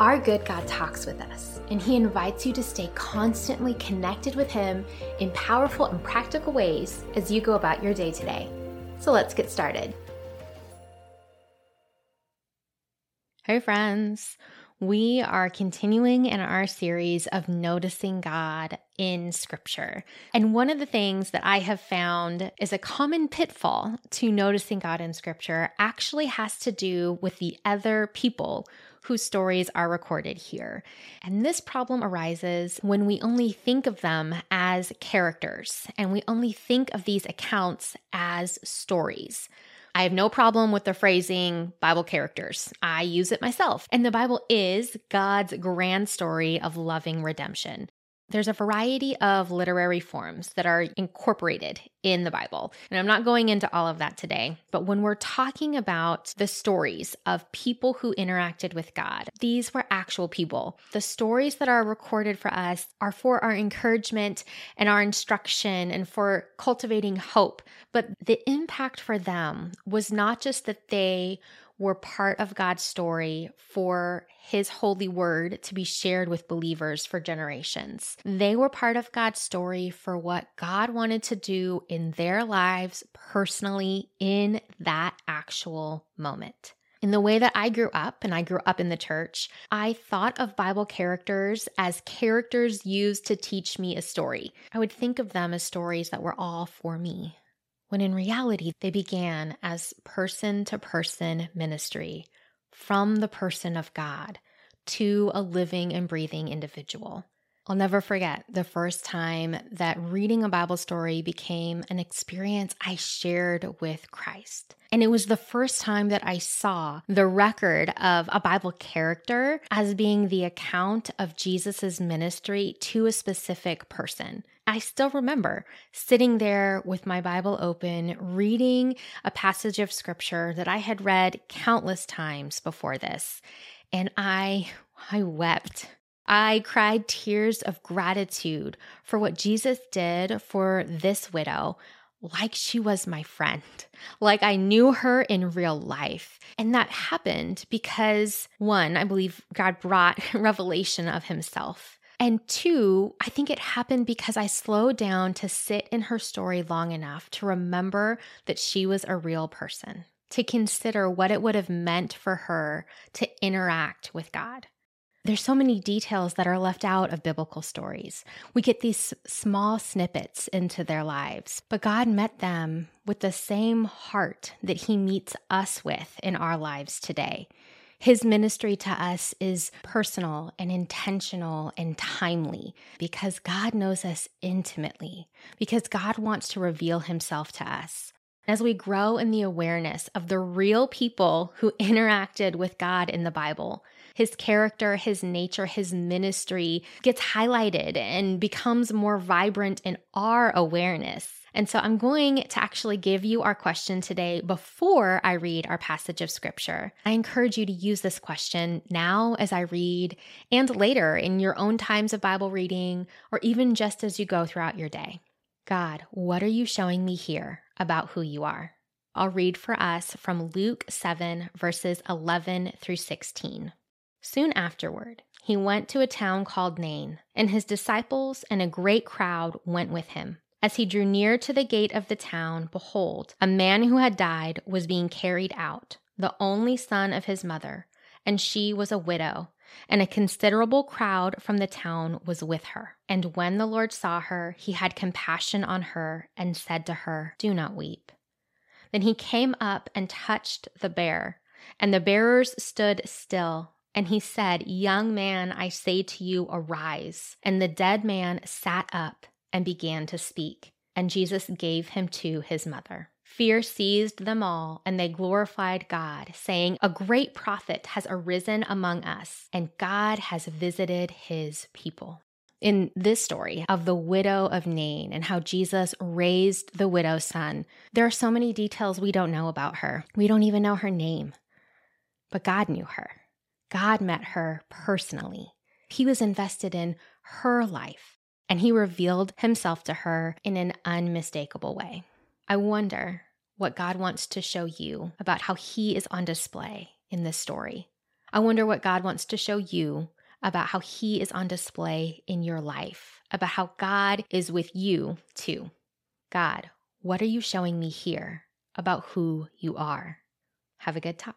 Our good God talks with us, and He invites you to stay constantly connected with Him in powerful and practical ways as you go about your day today. So let's get started. Hey, friends. We are continuing in our series of noticing God in Scripture. And one of the things that I have found is a common pitfall to noticing God in Scripture actually has to do with the other people whose stories are recorded here. And this problem arises when we only think of them as characters and we only think of these accounts as stories. I have no problem with the phrasing Bible characters. I use it myself. And the Bible is God's grand story of loving redemption. There's a variety of literary forms that are incorporated in the Bible. And I'm not going into all of that today, but when we're talking about the stories of people who interacted with God, these were actual people. The stories that are recorded for us are for our encouragement and our instruction and for cultivating hope. But the impact for them was not just that they were part of God's story for his holy word to be shared with believers for generations. They were part of God's story for what God wanted to do in their lives personally in that actual moment. In the way that I grew up, and I grew up in the church, I thought of Bible characters as characters used to teach me a story. I would think of them as stories that were all for me when in reality, they began as person to person ministry from the person of God to a living and breathing individual. I'll never forget the first time that reading a Bible story became an experience I shared with Christ. And it was the first time that I saw the record of a Bible character as being the account of Jesus' ministry to a specific person. I still remember sitting there with my Bible open, reading a passage of scripture that I had read countless times before this. And I, I wept. I cried tears of gratitude for what Jesus did for this widow, like she was my friend, like I knew her in real life. And that happened because one, I believe God brought revelation of himself. And two, I think it happened because I slowed down to sit in her story long enough to remember that she was a real person, to consider what it would have meant for her to interact with God. There's so many details that are left out of biblical stories. We get these small snippets into their lives, but God met them with the same heart that He meets us with in our lives today. His ministry to us is personal and intentional and timely because God knows us intimately, because God wants to reveal himself to us. As we grow in the awareness of the real people who interacted with God in the Bible, his character, his nature, his ministry gets highlighted and becomes more vibrant in our awareness. And so I'm going to actually give you our question today before I read our passage of scripture. I encourage you to use this question now as I read and later in your own times of Bible reading or even just as you go throughout your day. God, what are you showing me here about who you are? I'll read for us from Luke 7, verses 11 through 16. Soon afterward, he went to a town called Nain, and his disciples and a great crowd went with him. As he drew near to the gate of the town, behold, a man who had died was being carried out, the only son of his mother, and she was a widow, and a considerable crowd from the town was with her. And when the Lord saw her, he had compassion on her and said to her, Do not weep. Then he came up and touched the bier, and the bearers stood still. And he said, Young man, I say to you, arise. And the dead man sat up and began to speak. And Jesus gave him to his mother. Fear seized them all, and they glorified God, saying, A great prophet has arisen among us, and God has visited his people. In this story of the widow of Nain and how Jesus raised the widow's son, there are so many details we don't know about her. We don't even know her name. But God knew her. God met her personally. He was invested in her life, and he revealed himself to her in an unmistakable way. I wonder what God wants to show you about how He is on display in this story. I wonder what God wants to show you about how He is on display in your life, about how God is with you too. God, what are you showing me here about who you are? Have a good talk.